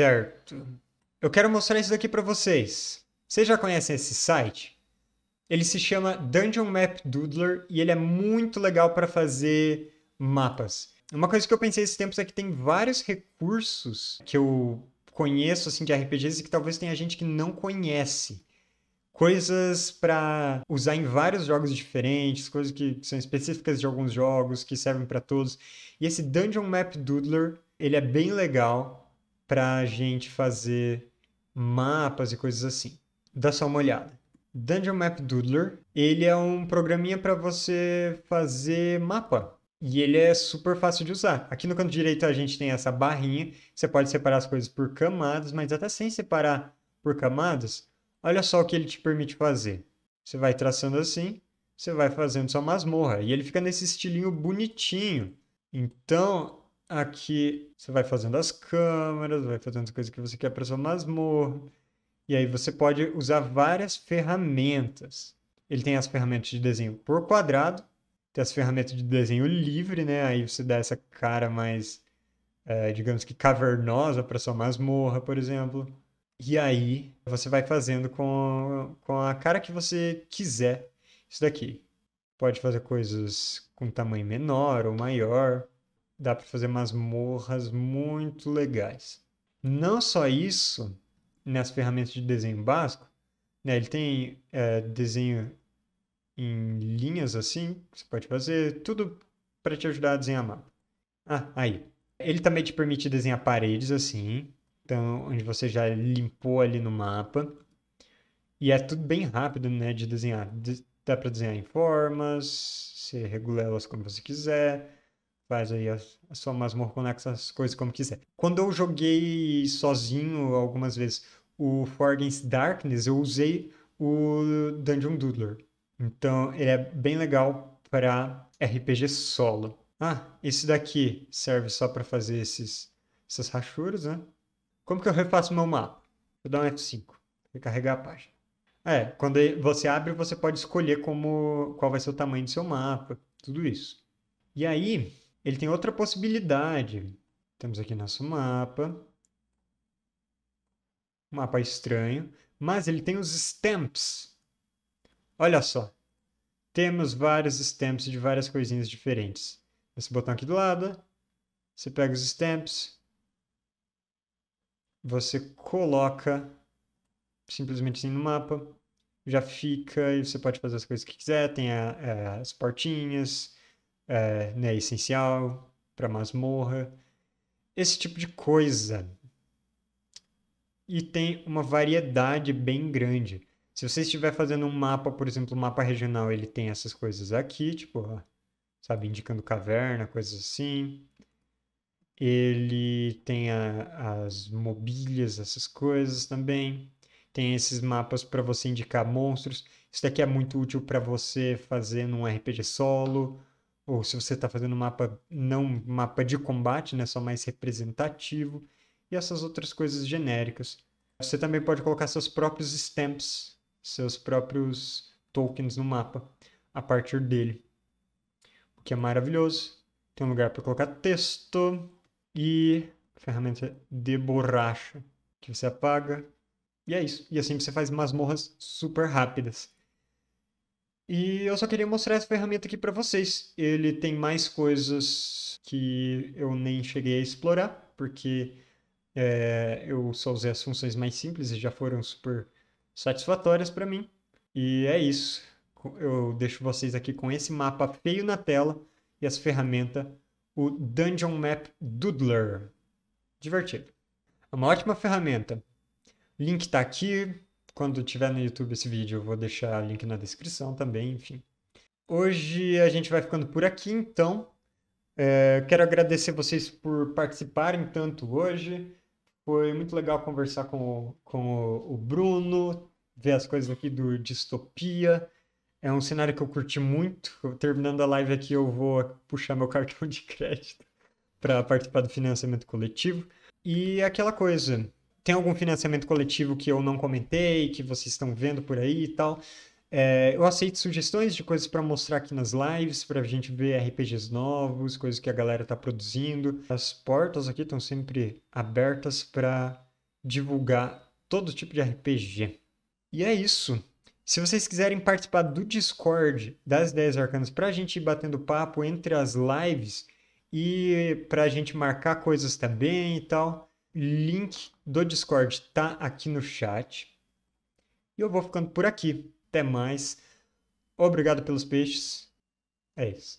Certo. Eu quero mostrar isso daqui para vocês. Vocês já conhecem esse site? Ele se chama Dungeon Map Doodler e ele é muito legal para fazer mapas. Uma coisa que eu pensei esses tempos é que tem vários recursos que eu conheço assim de RPGs e que talvez tenha gente que não conhece. Coisas para usar em vários jogos diferentes, coisas que são específicas de alguns jogos, que servem para todos. E esse Dungeon Map Doodler, ele é bem legal para a gente fazer mapas e coisas assim. Dá só uma olhada. Dungeon Map Doodler, ele é um programinha para você fazer mapa. E ele é super fácil de usar. Aqui no canto direito a gente tem essa barrinha, você pode separar as coisas por camadas, mas até sem separar por camadas, olha só o que ele te permite fazer. Você vai traçando assim, você vai fazendo sua masmorra, e ele fica nesse estilinho bonitinho. Então, aqui você vai fazendo as câmeras, vai fazendo as coisas que você quer para sua masmorra. E aí você pode usar várias ferramentas. Ele tem as ferramentas de desenho por quadrado, tem as ferramentas de desenho livre, né? Aí você dá essa cara mais, é, digamos que cavernosa para sua masmorra, por exemplo. E aí você vai fazendo com, com a cara que você quiser isso daqui. Pode fazer coisas com tamanho menor ou maior. Dá para fazer masmorras muito legais. Não só isso, nas ferramentas de desenho básico, né, ele tem é, desenho em linhas assim, você pode fazer tudo para te ajudar a desenhar mapa. Ah, aí. Ele também te permite desenhar paredes assim, então onde você já limpou ali no mapa. E é tudo bem rápido, né, de desenhar. Dá para desenhar em formas, você regula elas como você quiser, faz aí a, a sua masmorra conexa as coisas como quiser. Quando eu joguei sozinho algumas vezes o For Against Darkness, eu usei o Dungeon Doodler. Então, ele é bem legal para RPG solo. Ah, esse daqui serve só para fazer esses, essas rachuras, né? Como que eu refaço meu mapa? Vou dar um F5, recarregar a página. É, quando você abre, você pode escolher como, qual vai ser o tamanho do seu mapa, tudo isso. E aí, ele tem outra possibilidade. Temos aqui nosso mapa. Mapa estranho. Mas ele tem os stamps. Olha só. Temos vários stamps de várias coisinhas diferentes. Esse botão aqui do lado. Você pega os stamps. Você coloca simplesmente assim no mapa. Já fica e você pode fazer as coisas que quiser. Tem a, a, é, as portinhas, é, né, essencial para masmorra. Esse tipo de coisa. E tem uma variedade bem grande. Se você estiver fazendo um mapa, por exemplo, um mapa regional, ele tem essas coisas aqui, tipo, sabe, indicando caverna, coisas assim. Ele tem a, as mobílias, essas coisas também. Tem esses mapas para você indicar monstros. Isso daqui é muito útil para você fazer num RPG solo, ou se você está fazendo um mapa não mapa de combate, né, só mais representativo, e essas outras coisas genéricas. Você também pode colocar seus próprios stamps seus próprios tokens no mapa a partir dele. O que é maravilhoso. Tem um lugar para colocar texto e ferramenta de borracha que você apaga. E é isso. E assim você faz masmorras super rápidas. E eu só queria mostrar essa ferramenta aqui para vocês. Ele tem mais coisas que eu nem cheguei a explorar, porque é, eu só usei as funções mais simples e já foram super satisfatórias para mim. E é isso. Eu deixo vocês aqui com esse mapa feio na tela e essa ferramenta, o Dungeon Map Doodler. Divertido. É uma ótima ferramenta. Link está aqui. Quando tiver no YouTube esse vídeo, eu vou deixar link na descrição também, enfim. Hoje a gente vai ficando por aqui, então. É, quero agradecer vocês por participarem tanto hoje. Foi muito legal conversar com o, com o Bruno, ver as coisas aqui do Distopia. É um cenário que eu curti muito. Terminando a live aqui, eu vou puxar meu cartão de crédito para participar do financiamento coletivo. E aquela coisa, tem algum financiamento coletivo que eu não comentei, que vocês estão vendo por aí e tal? É, eu aceito sugestões de coisas para mostrar aqui nas lives, para a gente ver RPGs novos, coisas que a galera está produzindo. As portas aqui estão sempre abertas para divulgar todo tipo de RPG. E é isso. Se vocês quiserem participar do Discord das Ideias Arcanas para a gente ir batendo papo entre as lives e para a gente marcar coisas também e tal, link do Discord tá aqui no chat. E eu vou ficando por aqui. Até mais. Obrigado pelos peixes. É isso.